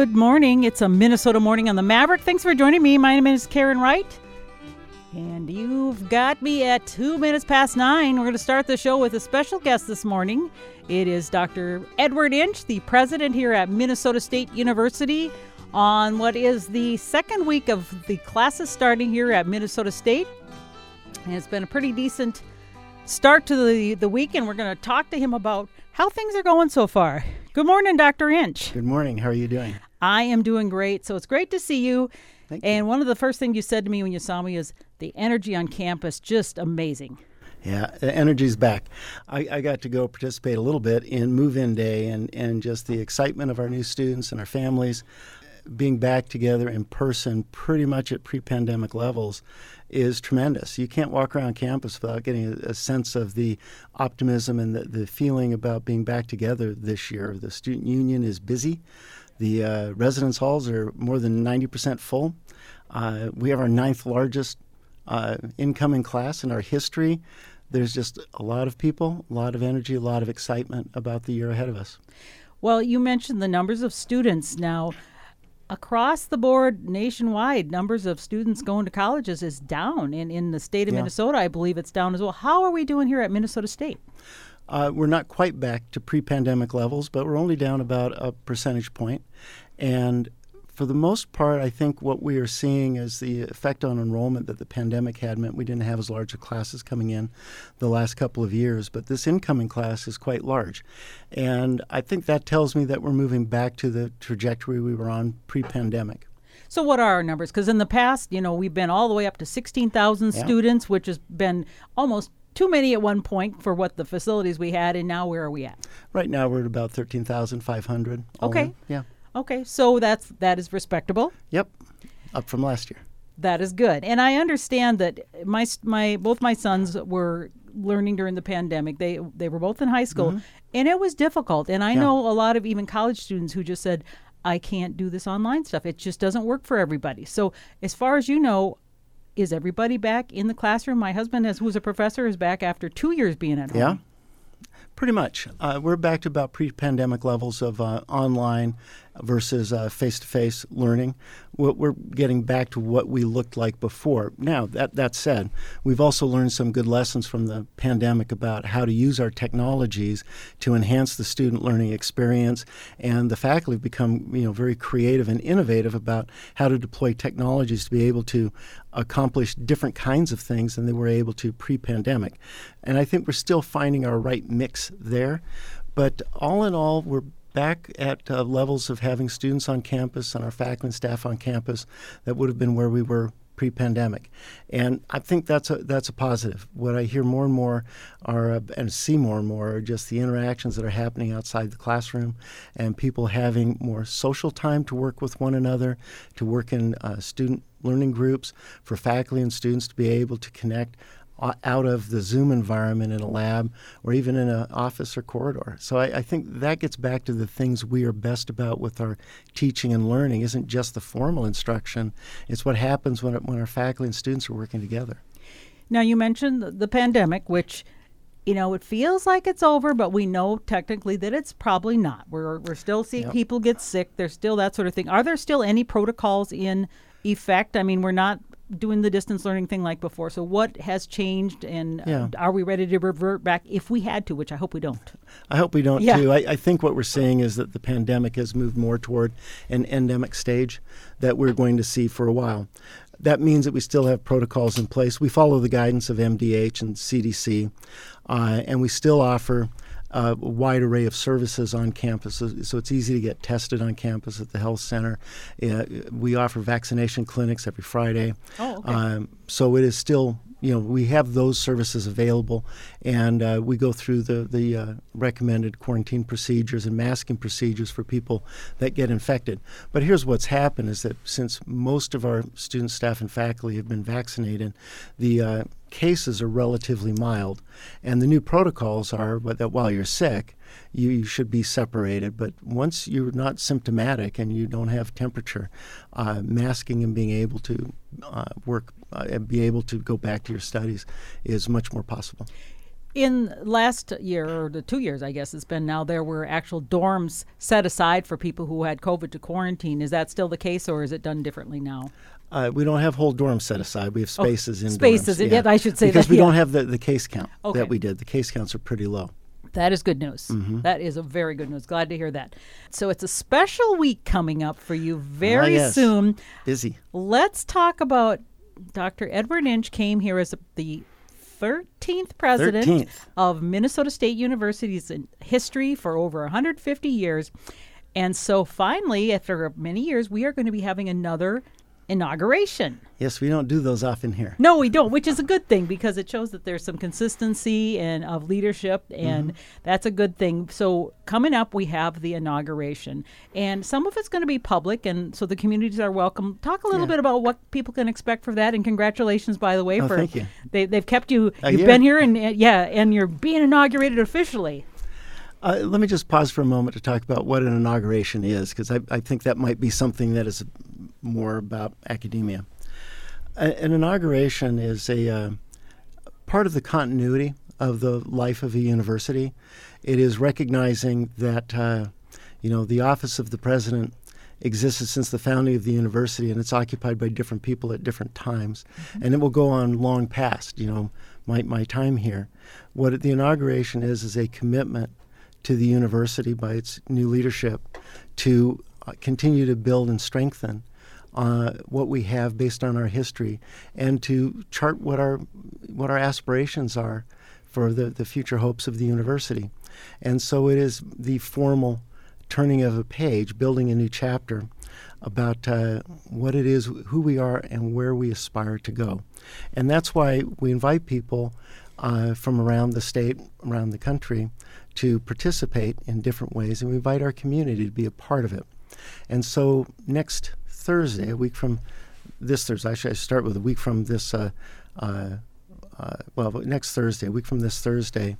Good morning. It's a Minnesota morning on the Maverick. Thanks for joining me. My name is Karen Wright. And you've got me at two minutes past nine. We're going to start the show with a special guest this morning. It is Dr. Edward Inch, the president here at Minnesota State University, on what is the second week of the classes starting here at Minnesota State. And it's been a pretty decent start to the, the week, and we're going to talk to him about how things are going so far. Good morning, Dr. Inch. Good morning. How are you doing? I am doing great. So it's great to see you. Thank and one of the first things you said to me when you saw me is the energy on campus just amazing. Yeah, the energy's back. I, I got to go participate a little bit in move in day and, and just the excitement of our new students and our families being back together in person pretty much at pre pandemic levels is tremendous. You can't walk around campus without getting a, a sense of the optimism and the, the, feeling about being back together this year. The student union is busy. The uh, residence halls are more than 90% full. Uh, we have our ninth largest uh, incoming class in our history. There's just a lot of people, a lot of energy, a lot of excitement about the year ahead of us. Well, you mentioned the numbers of students now across the board nationwide numbers of students going to colleges is down in, in the state of yeah. minnesota i believe it's down as well how are we doing here at minnesota state uh, we're not quite back to pre-pandemic levels but we're only down about a percentage point. point and for the most part, I think what we are seeing is the effect on enrollment that the pandemic had meant we didn't have as large of classes coming in the last couple of years, but this incoming class is quite large. And I think that tells me that we're moving back to the trajectory we were on pre pandemic. So, what are our numbers? Because in the past, you know, we've been all the way up to 16,000 yeah. students, which has been almost too many at one point for what the facilities we had, and now where are we at? Right now, we're at about 13,500. Okay. In. Yeah. Okay, so that's that is respectable. Yep, up from last year. That is good, and I understand that my my both my sons were learning during the pandemic. They they were both in high school, mm-hmm. and it was difficult. And I yeah. know a lot of even college students who just said, "I can't do this online stuff. It just doesn't work for everybody." So, as far as you know, is everybody back in the classroom? My husband, as who's a professor, is back after two years being at home. Yeah, Pretty much. Uh, we're back to about pre pandemic levels of uh, online versus face to face learning. We're getting back to what we looked like before. Now, that, that said, we've also learned some good lessons from the pandemic about how to use our technologies to enhance the student learning experience. And the faculty have become you know, very creative and innovative about how to deploy technologies to be able to accomplish different kinds of things than they were able to pre pandemic. And I think we're still finding our right mix there. But all in all, we're back at uh, levels of having students on campus and our faculty and staff on campus that would have been where we were pre-pandemic, and I think that's a that's a positive. What I hear more and more are uh, and see more and more are just the interactions that are happening outside the classroom, and people having more social time to work with one another, to work in uh, student learning groups, for faculty and students to be able to connect out of the Zoom environment in a lab or even in an office or corridor. So I, I, think that gets back to the things we are best about with our teaching and learning isn't just the formal instruction, it's what happens when, when our faculty and students are working together. Now, you mentioned the pandemic, which you know, it feels like it's over, but we know technically that it's probably not. We're, we're still seeing yep. people get sick. There's still that sort of thing. Are there still any protocols in effect? I mean, we're not doing the distance learning thing like before. So what has changed, and yeah. uh, are we ready to revert back if we had to? Which I hope we don't. I hope we don't yeah. too. I, I, think what we're seeing is that the pandemic has moved more toward an endemic stage that we're going to see for a while. That means that we still have protocols in place. We follow the guidance of MDH and CDC, uh, and we still offer a wide array of services on campus, so, it's easy to get tested on campus at the health center. Uh, we offer vaccination clinics every Friday. Oh, okay. Um, so it is still you know we have those services available, and uh, we go through the the uh, recommended quarantine procedures and masking procedures for people that get infected. But here's what's happened: is that since most of our student staff and faculty have been vaccinated, the uh, cases are relatively mild, and the new protocols are that while you're sick, you, you, should be separated. But once you're not symptomatic and you don't have temperature, uh, masking and being able to uh, work uh, and be able to go back to your studies is much more possible. in last year or the two years i guess it's been now there were actual dorms set aside for people who had covid to quarantine is that still the case or is it done differently now Uh, we don't have whole dorms set aside. We have spaces in Oh, spaces, dorms. yeah, I should say because that, we yeah. don't have the, the case count Okay. that we did. The case counts are pretty low. that is good news Mm-hmm. That is a very good news glad to hear that so it's a special week coming up for you very Ah, yes. soon Busy. let's talk about dr edward inch came here as the 13th president 13th. of Minnesota State University's in history for over 150 years. And so finally, after many years, we are going to be having another inauguration. Yes, we don't do those often here. No, we don't, which is a good thing because it shows that there's some consistency and of leadership, and that's a good thing. So coming up, we have the inauguration, and some of it's going to be public, and so the communities are welcome. Talk a little Yeah. bit about what people can expect for that, and congratulations, by the way, Oh, for thank you. They, they've kept you. A you've year. been here, and uh, yeah, and you're being inaugurated officially. Uh, let me just pause for a moment to talk about what an inauguration is, because I, I think that might be something that is more about academia. An inauguration is a uh, part of the continuity of the life of a university. It is recognizing that uh, you know the office of the president existed since the founding of the university, and it's occupied by different people at different times, and it will go on long past you know my my time here. What the inauguration is is a commitment to the university by its new leadership to uh, continue to build and strengthen uh, what we have based on our history and to chart what our what our aspirations are for the, the future hopes of the university. And so it is the formal turning of a page, building a new chapter about uh, what it is, who we are, and where we aspire to go. And that's why we invite people uh, from around the state, around the country, to participate in different ways, and we invite our community to be a part of it. And so next Thursday, a week from this Thursday, actually, I start with a week from this. Uh, uh, uh, well, next Thursday, a week from this Thursday,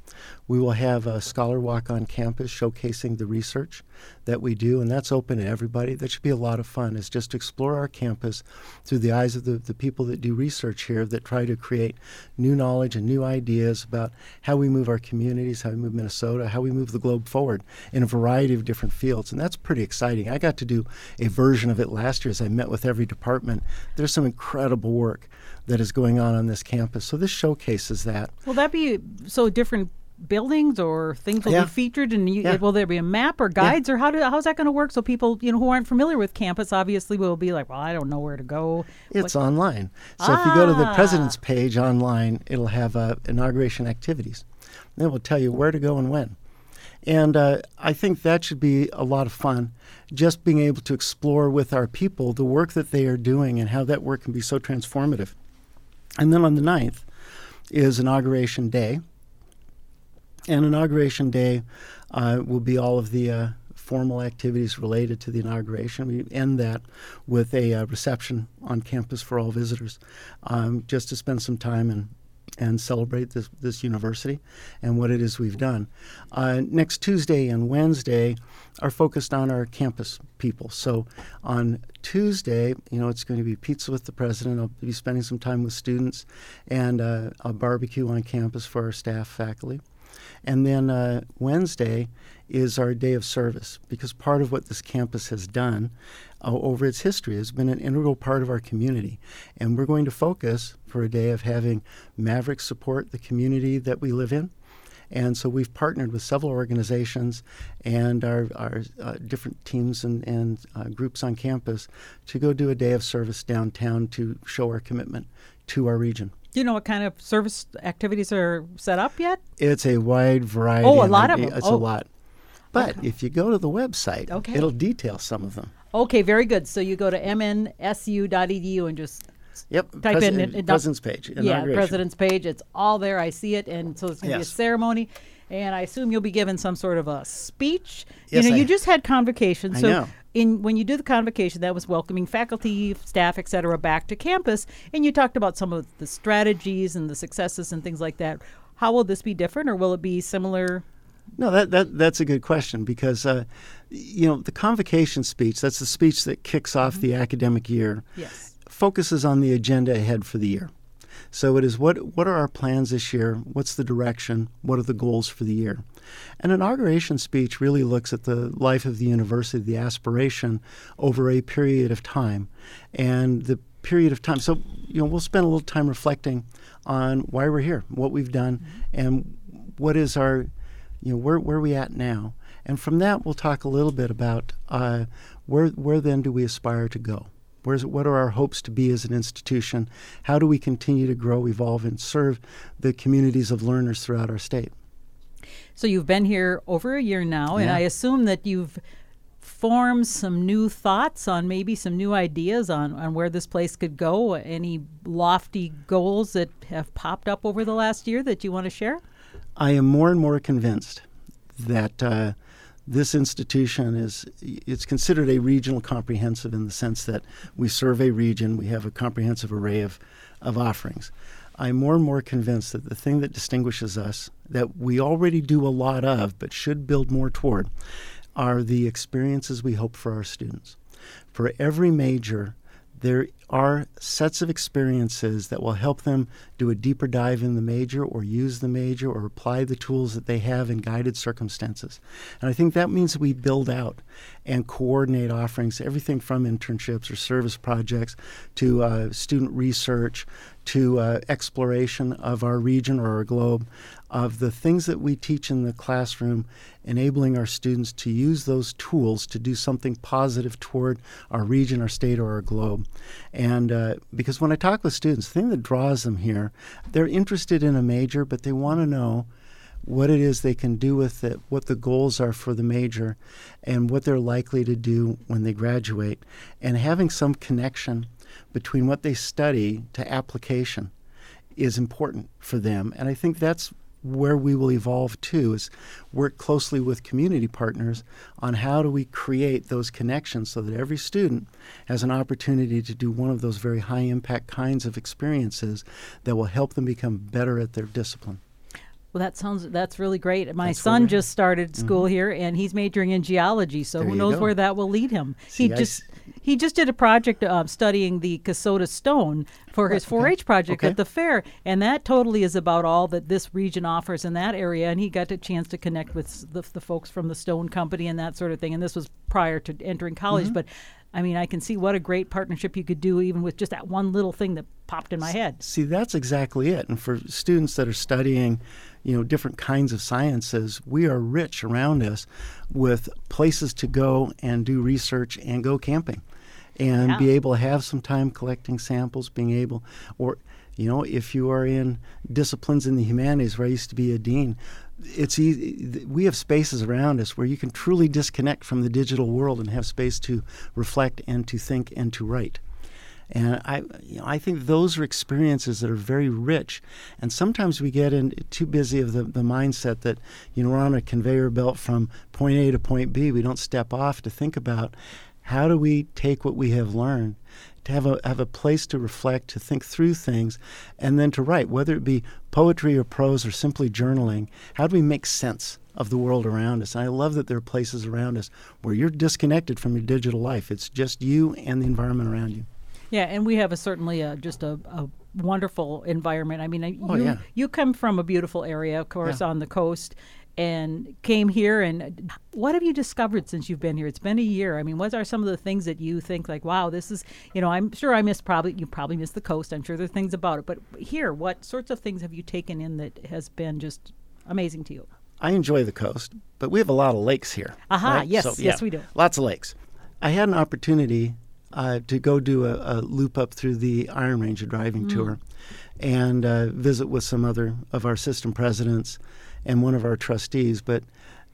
we will have a scholar walk on campus showcasing the research that we do, and that's open to everybody. That should be a lot of fun. is just to explore our campus through the eyes of the, the people that do research here that try to create new knowledge and new ideas about how we move our communities, how we move Minnesota, how we move the globe forward in a variety of different fields. And that's pretty exciting. I got to do a version of it last year as I met with every department. There's some incredible work that is going on on this campus. So this showcases that. Will that be so different buildings or things will Yeah. be featured and you, Yeah. will there be a map or guides or how do, how's that going to work so people you know who aren't familiar with campus obviously will be like well I don't know where to go It's online. So if you go to the Ah. president's page online, it'll have uh, inauguration activities. And it will tell you where to go and when. And uh, I think that should be a lot of fun, just being able to explore with our people the work that they are doing and how that work can be so transformative. And then on the 9th is Inauguration Day. And Inauguration Day uh, will be all of the uh, formal activities related to the inauguration. We end that with a uh, reception on campus for all visitors, um, just to spend some time and and celebrate this this university and what it is we've done. Uh, next Tuesday and Wednesday are focused on our campus people. So on Tuesday, you know, it's going to be pizza with the president. I'll be spending some time with students and uh, a barbecue on campus for our staff, faculty. And then uh, Wednesday is our day of service because part of what this campus has done uh, over its history has been an integral part of our community. And we're going to focus for a day of having Maverick support the community that we live in. And so we've partnered with several organizations and our, our uh, different teams and, and uh, groups on campus to go do a day of service downtown to show our commitment to our region. do you know what kind of service activities are set up yet It's a wide variety. Oh, a lot of 'em. It's Oh. a lot. But if you go to the website, Okay. it'll detail some of them. Okay very good so you go to mnsu.edu and just Yep. Type in it- it- President's page. yeah president's page it's all there I see it and so it's going to be a ceremony and I assume you'll be given some sort of a speech Yes, you know I- you just had convocation I so know. in when you do the convocation that was welcoming faculty staff et cetera back to campus and you talked about some of the strategies and the successes and things like that how will this be different or will it be similar No, that, that that's a good question because uh, you know the convocation speech. That's the speech that kicks off Mm-hmm. the academic year. yes Focuses on the agenda ahead for the year. So it is what what are our plans this year? What's the direction? What are the goals for the year? An inauguration speech really looks at the life of the university, the aspiration over a period of time, and the period of time. So you know we'll spend a little time reflecting on why we're here, what we've done, mm-hmm. and what is our you know where where are we at now. And from that, we'll talk a little bit about uh, where where then do we aspire to go. Where's, what are our hopes to be as an institution? How do we continue to grow, evolve, and serve the communities of learners throughout our state? So you've been here over a year now, yeah. and I assume that you've formed some new thoughts on maybe some new ideas on, on where this place could go. Any lofty goals that have popped up over the last year that you want to share? I am more and more convinced that uh, this institution is it's considered a regional comprehensive in the sense that we serve a region, we have a comprehensive array of, of offerings. I'm more and more convinced that the thing that distinguishes us, that we already do a lot of, but should build more toward, are the experiences we hope for our students. For every major, there are sets of experiences that will help them do a deeper dive in the major or use the major or apply the tools that they have in guided circumstances. And I think that means we build out and coordinate offerings, everything from internships or service projects to uh, student research to uh, exploration of our region or our globe, of the things that we teach in the classroom, enabling our students to use those tools to do something positive toward our region, our state, or our globe. Uh, because when I talk with students, the thing that draws them here, they're interested in a major, but they want to know what it is they can do with it, what the goals are for the major, and what they're likely to do when they graduate, and having some connection between what they study to application is important for them. And I think that's where we will evolve to is work closely with community partners on how do we create those connections so that every student has an opportunity to do one of those very high impact kinds of experiences that will help them become better at their discipline. Well, that sounds that's really great. My that's son just started school mm-hmm. here, and he's majoring in geology. So there who knows go. where that will lead him? See, he just he just did a project uh, studying the Kasota stone for his 4-H project okay. at the fair, and that totally is about all that this region offers in that area. And he got a chance to connect with the, the folks from the stone company and that sort of thing. And this was prior to entering college, mm-hmm. but I mean, I can see what a great partnership you could do even with just that one little thing that popped in my head. See, that's exactly it. And for students that are studying, you know, different kinds of sciences, we are rich around us with places to go and do research and go camping and yeah. be able to have some time collecting samples, being able, or, you know, if you are in disciplines in the humanities where I used to be a dean, it's easy. We have spaces around us where you can truly disconnect from the digital world and have space to reflect and to think and to write. And I, you know, I think those are experiences that are very rich. And sometimes we get in too busy of the, the mindset that, you know, we're on a conveyor belt from point A to point B. We don't step off to think about how do we take what we have learned to have a have a place to reflect, to think through things, and then to write, whether it be poetry or prose or simply journaling. How do we make sense of the world around us? And I love that there are places around us where you're disconnected from your digital life. It's just you and the environment around you. Yeah, and we have a certainly a, just a, a wonderful environment. I mean, oh, you yeah. you come from a beautiful area, of course, yeah. on the coast, and came here and what have you discovered since you've been here it's been a year i mean what are some of the things that you think like wow this is you know i'm sure i missed probably you probably missed the coast i'm sure there are things about it but here what sorts of things have you taken in that has been just amazing to you i enjoy the coast but we have a lot of lakes here aha right? yes so, yeah, yes we do lots of lakes i had an opportunity uh, to go do a, a, loop up through the iron range a driving mm. tour and uh, visit with some other of our system presidents and one of our trustees. But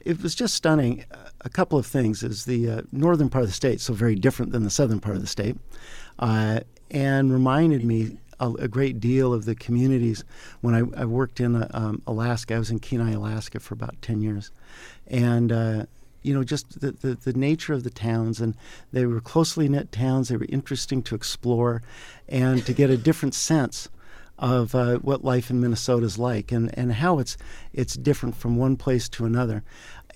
it was just stunning. A couple of things is the uh, northern part of the state, so very different than the southern part of the state, uh, and reminded me a, a, great deal of the communities when I, I worked in uh, um, Alaska. I was in Kenai, Alaska for about 10 years. And uh, you know, just the, the, the, nature of the towns, and they were closely knit towns. They were interesting to explore and to get a different sense of uh, what life in Minnesota is like and, and how it's it's different from one place to another.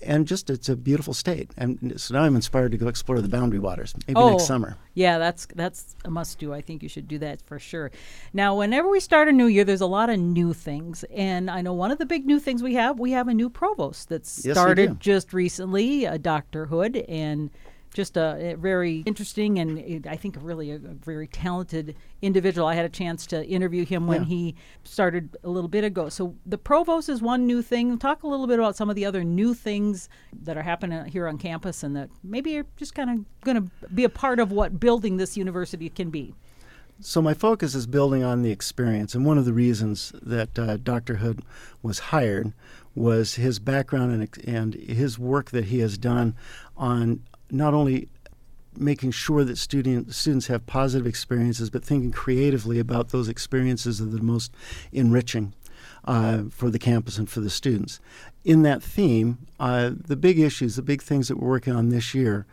And just it's a beautiful state. And so now I'm inspired to go explore the Boundary Waters, maybe Oh. next summer. Yeah, that's that's a must do. I think you should do that for sure. Now, whenever we start a new year, there's a lot of new things, and I know one of the big new things we have we have a new provost that started do. just recently, uh, Dr. Hood, and just a, a very interesting and I think really a, a very talented individual. I had a chance to interview him when Yeah. he started a little bit ago. So the provost is one new thing. Talk a little bit about some of the other new things that are happening here on campus and that maybe are just kind of going to be a part of what building this university can be. So my focus is building on the experience, and one of the reasons that uh, Dr. Hood was hired was his background and, and his work that he has done on not only making sure that student, students have positive experiences, but thinking creatively about those experiences are the most enriching uh, for the campus and for the students. In that theme, uh, the big issues, the big things that we're working on this year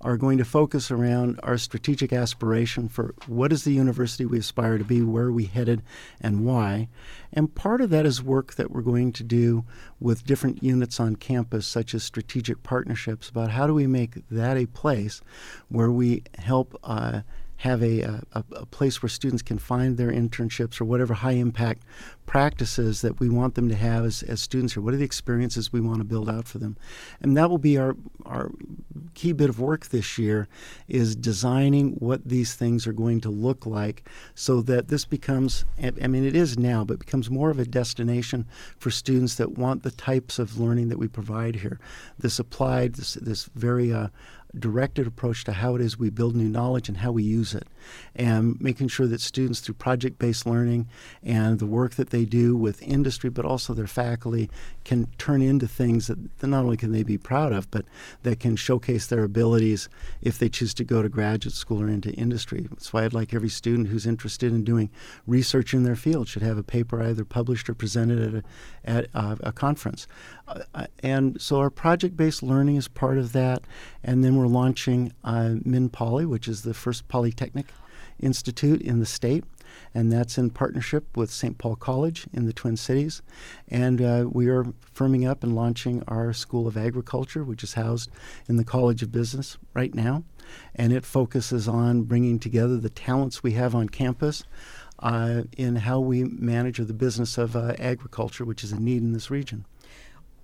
are going to focus around our strategic aspiration for what is the university we aspire to be, where are we headed, and why. And part of that is work that we're going to do with different units on campus, such as strategic partnerships, about how do we make that a place where we help. Uh, have a, a, a place where students can find their internships or whatever high impact practices that we want them to have as, as students here. What are the experiences we want to build out for them? And that will be our, our key bit of work this year is designing what these things are going to look like so that this becomes, I mean, it is now, but becomes more of a destination for students that want the types of learning that we provide here. This applied, this, this very uh, directed approach to how it is we build new knowledge and how we use it, and making sure that students, through project based learning and the work that they do with industry, but also their faculty, can turn into things that not only can they be proud of, but that can showcase their abilities if they choose to go to graduate school or into industry. That's why I'd like every student who's interested in doing research in their field should have a paper either published or presented at a, at uh, a conference. And so our project-based learning is part of that. And then we're launching uh, MinPoly, which is the first polytechnic institute in the state. And that's in partnership with St. Paul College in the Twin Cities. And uh, we are firming up and launching our School of Agriculture, which is housed in the College of Business right now. And it focuses on bringing together the talents we have on campus uh, in how we manage the business of uh, agriculture, which is a need in this region.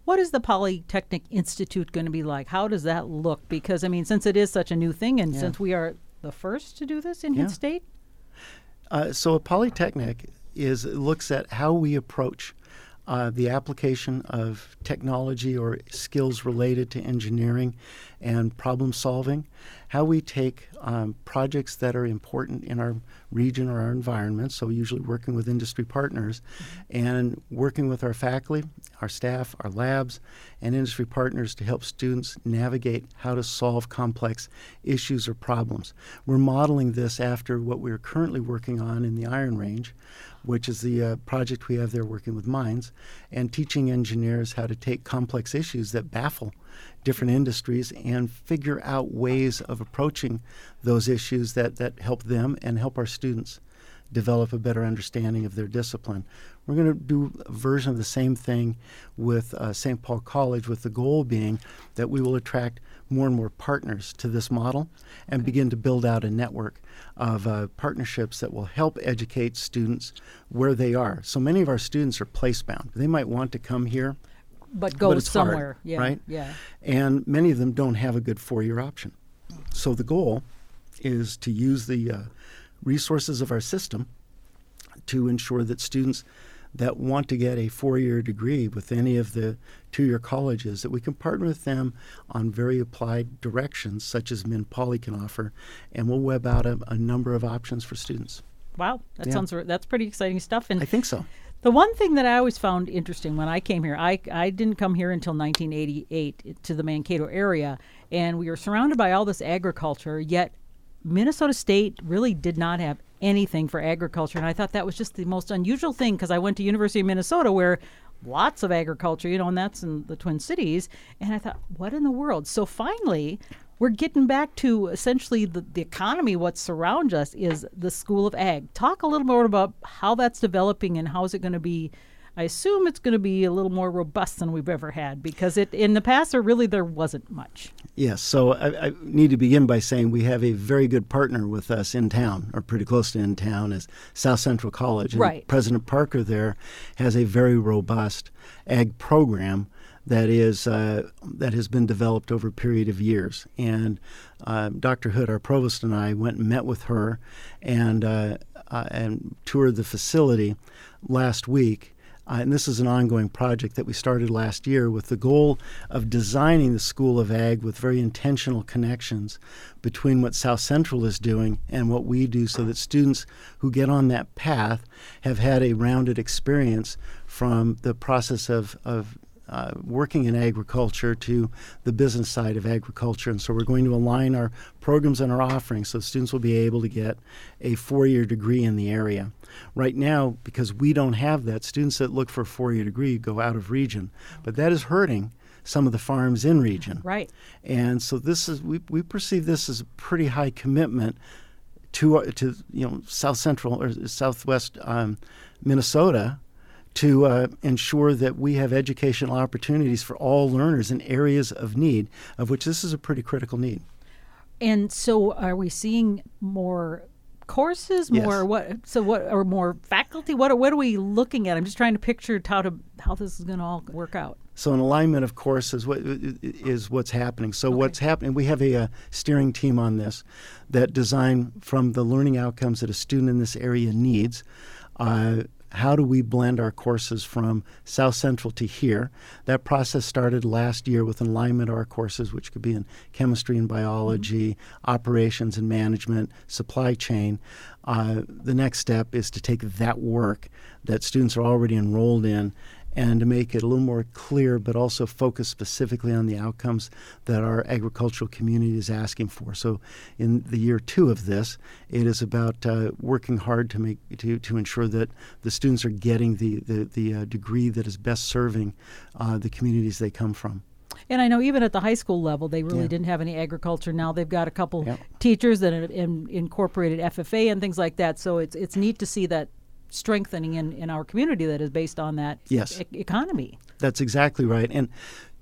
What is the Polytechnic Institute going to be like? How does that look? Because I mean, since it is such a new thing, and Yeah. since we are the first to do this in Yeah. State, Uh, so a polytechnic is looks at how we approach uh, the application of technology or skills related to engineering and problem solving, how we take um, projects that are important in our region or our environment, so usually working with industry partners, and working with our faculty, our staff, our labs, and industry partners to help students navigate how to solve complex issues or problems. We're modeling this after what we're currently working on in the Iron Range, which is the uh, project we have there working with mines, and teaching engineers how to take complex issues that baffle different industries and figure out ways of approaching those issues that, that help them and help our students develop a better understanding of their discipline. We're going to do a version of the same thing with uh, St. Paul College, with the goal being that we will attract more and more partners to this model and begin to build out a network of uh, partnerships that will help educate students where they are. So many of our students are place bound. They might want to come here, but go but it's hard, somewhere. yeah, right? Yeah. and many of them don't have a good four year option. So the goal is to use the uh, resources of our system to ensure that students that want to get a four year degree with any of the two year colleges that we can partner with them on very applied directions such as Min Poly can offer and we'll web out a, a number of options for students. Wow, that Yeah. sounds that's pretty exciting stuff. And I think so. The one thing that I always found interesting when I came here, I, I didn't come here until 1988 to the Mankato area, and we were surrounded by all this agriculture, yet Minnesota State really did not have anything for agriculture. And I thought that was just the most unusual thing because I went to University of Minnesota where lots of agriculture, you know, and that's in the Twin Cities. And I thought, what in the world? So finally, we're getting back to essentially the, the economy, what surrounds us is the School of Ag. Talk a little more about how that's developing and how is it going to be I assume it's going to be a little more robust than we've ever had because it in the past, there really there wasn't much. Yes, so I, I, need to begin by saying we have a very good partner with us in town, or pretty close to in town, is South Central College. And right. President Parker there has a very robust ag program that is uh, that has been developed over a period of years. And uh, Dr. Hood, our provost, and I went and met with her and uh, uh and toured the facility last week. Uh, and this is an ongoing project that we started last year with the goal of designing the School of Ag with very intentional connections between what South Central is doing and what we do so that students who get on that path have had a rounded experience from the process of, of uh, working in agriculture to the business side of agriculture. And so we're going to align our programs and our offerings so students will be able to get a four year degree in the area. Right now, because we don't have that, students that look for a four year degree go out of region. But that is hurting some of the farms in region. Right. And so this is we, we perceive this as a pretty high commitment to uh, to you know South Central or Southwest um, Minnesota to uh, ensure that we have educational opportunities for all learners in areas of need, of which this is a pretty critical need. And so, are we seeing more courses, more yes. what? So, what or more faculty? What what are we looking at? I'm just trying to picture how to how this is going to all work out. So, an alignment of course is what is what's happening. So, okay. what's happening? We have a, a, steering team on this that design from the learning outcomes that a student in this area needs. Uh, how do we blend our courses from South Central to here? That process started last year with alignment of our courses, which could be in chemistry and biology, mm-hmm. operations and management, supply chain. Uh, the next step is to take that work that students are already enrolled in and to make it a little more clear, but also focus specifically on the outcomes that our agricultural community is asking for. So, in the year two of this, it is about uh, working hard to make to, to ensure that the students are getting the the, the uh, degree that is best serving uh, the communities they come from. And I know even at the high school level, they really Yeah. didn't have any agriculture. Now they've got a couple Yep. teachers that have in, incorporated FFA and things like that. So it's it's neat to see that strengthening in, in our community that is based on that Yes. e- economy. That's exactly right. And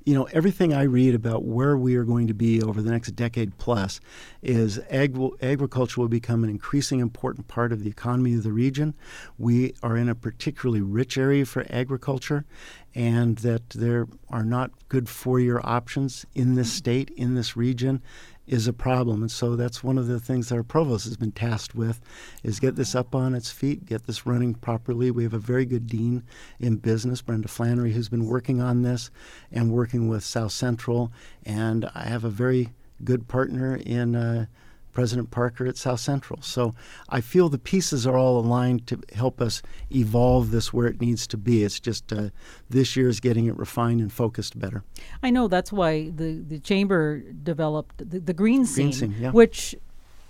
you know, everything I read about where we are going to be over the next decade plus is ag- agriculture will become an increasing important part of the economy of the region. We are in a particularly rich area for agriculture, and that there are not good four year options in this mm-hmm. state, in this region is a problem. And so that's one of the things our provost has been tasked with is get this up on its feet, get this running properly. We have a very good dean in business, Brenda Flannery, who's been working on this and working with South Central. And I have a very good partner in uh, President Parker at South Central. So I feel the pieces are all aligned to help us evolve this where it needs to be. It's just uh, this year is getting it refined and focused better. I know that's why the, the chamber developed the, the green scene, Green Scene, yeah. which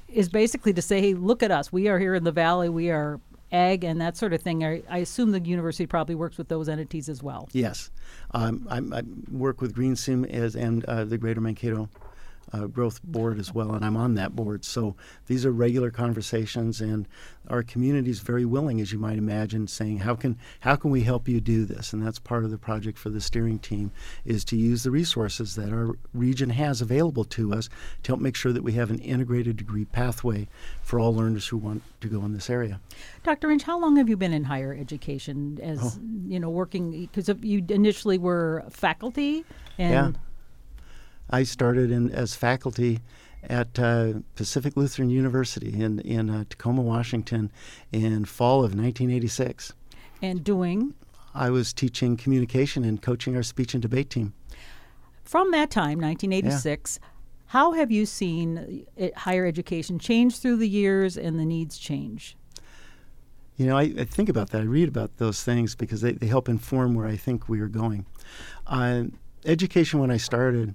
is basically to say, hey, look at us. We are here in the valley. We are ag and that sort of thing. I, I assume the university probably works with those entities as well. Yes, um, I, I work with Green Scene as and uh, the Greater Mankato uh, Growth Board as well, and I'm on that board. So these are regular conversations, and our community is very willing, as you might imagine, saying how can how can we help you do this? And that's part of the project for the steering team is to use the resources that our region has available to us to help make sure that we have an integrated degree pathway for all learners who want to go in this area. Dr. Inch, how long have you been in higher education as, Oh. you know, working? Because you initially were faculty and Yeah. I started in as faculty at uh, Pacific Lutheran University in in uh, Tacoma, Washington, in fall of 1986. and doing I was teaching communication and coaching our speech and debate team. from that time, 1986. How have you seen higher education change through the years and the needs change? You know, I, I think about that. I read about those things because they, they help inform where I think we are going. Uh, education, when I started,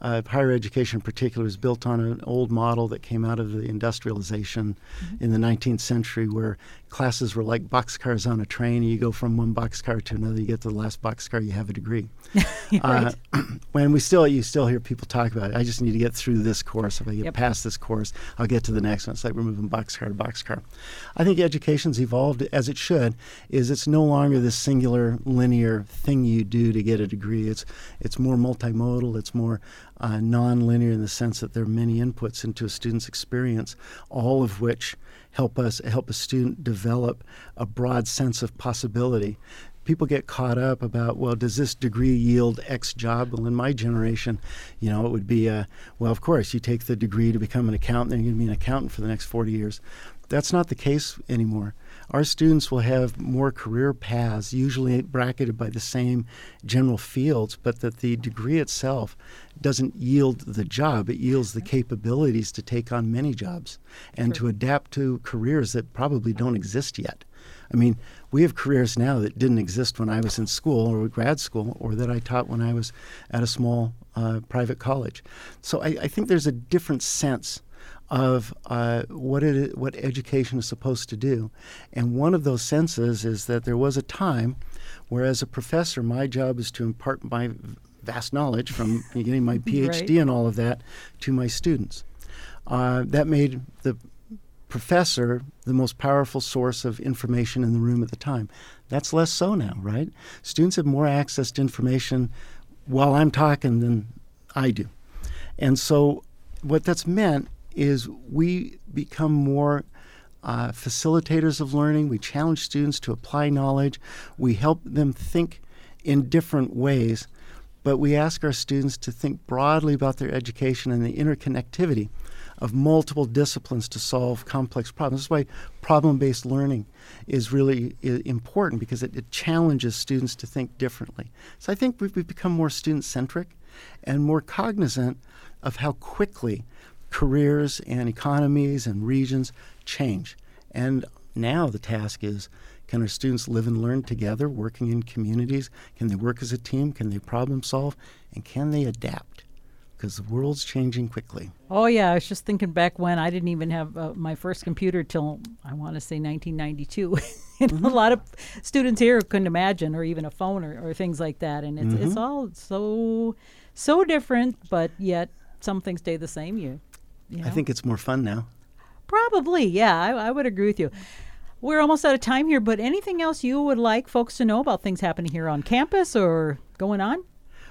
uh, higher education in particular is built on an old model that came out of the industrialization mm-hmm. in the 19th century where classes were like boxcars on a train. You go from one boxcar to another, you get to the last boxcar, you have a degree. right. uh, when we still, you still hear people talk about it. I just need to get through this course. If I get yep. past this course, I'll get to the next one. It's like we're moving boxcar to boxcar. I think education's evolved as it should. Is it's no longer this singular linear thing you do to get a degree. It's it's more multimodal. It's more uh, non-linear in the sense that there are many inputs into a student's experience, all of which help us help a student develop a broad sense of possibility. People get caught up about, well, does this degree yield X job? Well, in my generation, you know, it would be, uh, well, of course, you take the degree to become an accountant, and you're going to be an accountant for the next 40 years. That's not the case anymore our students will have more career paths, usually bracketed by the same general fields, but that the degree itself doesn't yield the job. It yields the capabilities to take on many jobs and sure. to adapt to careers that probably don't exist yet. I mean, we have careers now that didn't exist when I was in school or grad school or that I taught when I was at a small uh, private college. So I, I think there's a different sense of uh, what it what education is supposed to do, and one of those senses is that there was a time where, as a professor, my job is to impart my vast knowledge from getting my PhD right. and all of that to my students. Uh, that made the professor the most powerful source of information in the room at the time. That's less so now, right? Students have more access to information while I'm talking than I do. And so, what that's meant is we become more uh, facilitators of learning. We challenge students to apply knowledge. We help them think in different ways, but we ask our students to think broadly about their education and the interconnectivity of multiple disciplines to solve complex problems. This is why problem based learning is really important because it, it, challenges students to think differently. So I think we've, we've become more student centric and more cognizant of how quickly careers and economies and regions change. And now the task is can our students live and learn together, working in communities? Can they work as a team? Can they problem solve? And can they adapt? Because the world's changing quickly. Oh, yeah. I was just thinking back when I didn't even have uh, my first computer till, I want to say, 1992. mm-hmm. A lot of students here couldn't imagine, or even a phone or, or things like that. And it's, mm-hmm. it's all so, so different, but yet some things stay the same. You you know? I think it's more fun now. Probably, yeah. I, I would agree with you. We're almost out of time here, but anything else you would like folks to know about things happening here on campus or going on?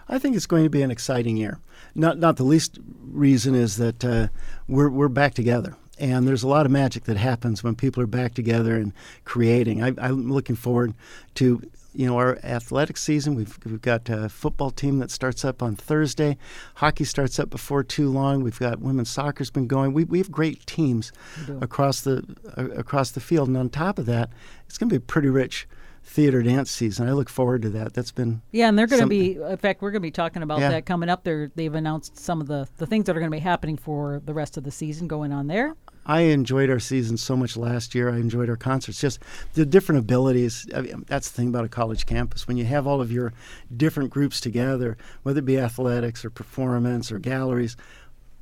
I think it's going to be an exciting year. Not not the least reason is that uh, we're we're back together, and there's a lot of magic that happens when people are back together and creating. I, I'm looking forward to you know, our athletic season. We've, we've got a football team that starts up on Thursday. Hockey starts up before too long. We've got women's soccer's been going. We, we have great teams across the uh, across the field, and on top of that, it's going to be a pretty rich theater dance season. I look forward to that. That's been yeah, and they're going to be. In fact, we're going to be talking about yeah. that coming up. They're, they've announced some of the the things that are going to be happening for the rest of the season going on there. I enjoyed our season so much last year. I enjoyed our concerts. Just the different abilities. I mean, that's the thing about a college campus. When you have all of your different groups together, whether it be athletics or performance or galleries,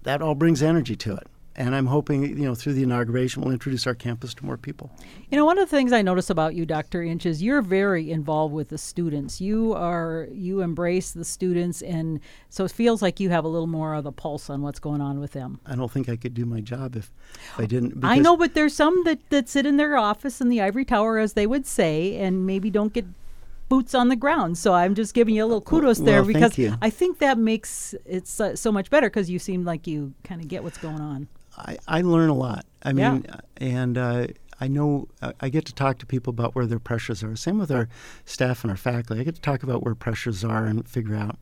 that all brings energy to it and I'm hoping, you know, through the inauguration, we'll introduce our campus to more people. You know, one of the things I notice about you, Dr. Inch, is you're very involved with the students. You are you embrace the students, and so it feels like you have a little more of the pulse on what's going on with them. I don't think I could do my job if I didn't. I know, but there's some that that sit in their office in the ivory tower, as they would say, and maybe don't get boots on the ground. So I'm just giving you a little kudos there well, because I think that makes it so, so much better because you seem like you kind of get what's going on. I, I learn a lot. I mean, yeah. and uh, I know uh, I get to talk to people about where their pressures are. Same with our staff and our faculty. I get to talk about where pressures are and figure out.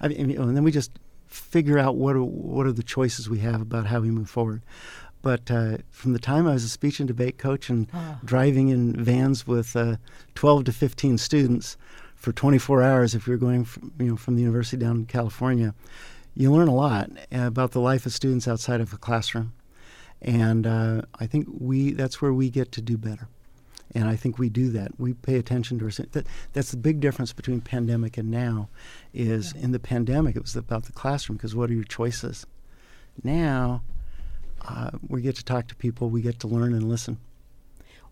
I mean, and then we just figure out what are, what are the choices we have about how we move forward. But uh, from the time I was a speech and debate coach and oh. driving in vans with uh, 12 to 15 students for 24 hours, if you're going from, you know from the university down in California, you learn a lot about the life of students outside of a classroom and uh, I think we that's where we get to do better. And I think we do that. We pay attention to our. That, that's the big difference between pandemic and now. Is yeah. in the pandemic it was about the classroom because what are your choices? Now, uh, we get to talk to people. We get to learn and listen.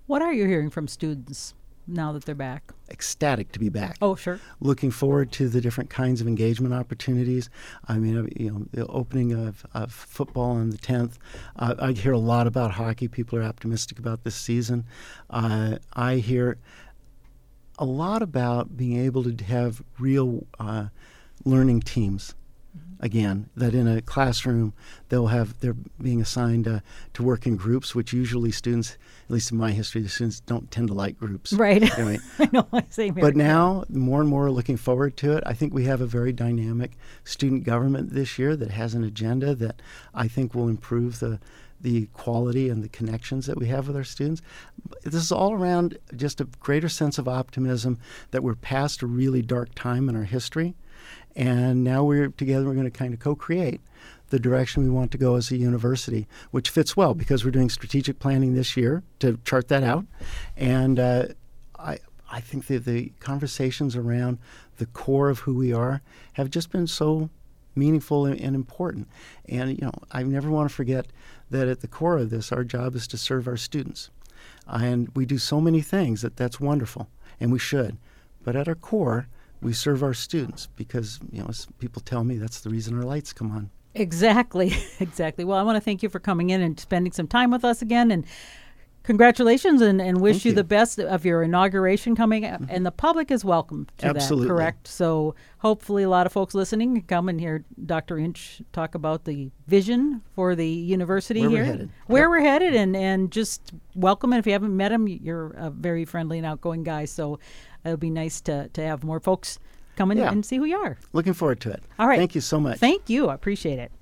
What are you hearing from students now that they're back? Ecstatic to be back. Oh, sure. Looking forward to the different kinds of engagement opportunities. I mean, uh, you know, the opening of, of football on the 10th. Uh, I hear a lot about hockey. People are optimistic about this season. Uh, I hear a lot about being able to have real uh, learning teams again that in a classroom they'll have they're being assigned uh, to work in groups which usually students at least in my history the students don't tend to like groups. Right. Anyway, i know same here. but now more and more are looking forward to it. I think we have a very dynamic student government this year that has an agenda that i think will improve the the quality and the connections that we have with our students. This is all around just a greater sense of optimism that we're past a really dark time in our history and now we're together, we're going to kind of co create the direction we want to go as a university, which fits well because we're doing strategic planning this year to chart that out. And uh, I, I think that the conversations around the core of who we are have just been so meaningful and, and, important. And you know, I never want to forget that at the core of this, our job is to serve our students, and we do so many things that that's wonderful, and we should. But at our core, we serve our students because you know people tell me that's the reason our lights come on. Exactly, exactly. Well, I want to thank you for coming in and spending some time with us again, and congratulations, and, and wish you, you, the best of your inauguration coming. Mm-hmm. And the public is welcome to Absolutely. that. Correct. So hopefully, a lot of folks listening can come and hear Dr. Inch talk about the vision for the university Where here, we're headed. where yep. we're headed, and and just welcome. And if you haven't met him, you're a very friendly and outgoing guy. So it'll be nice to, to have more folks come in yeah. and see who you are. Looking forward to it. All right. Thank you so much. Thank you. I appreciate it.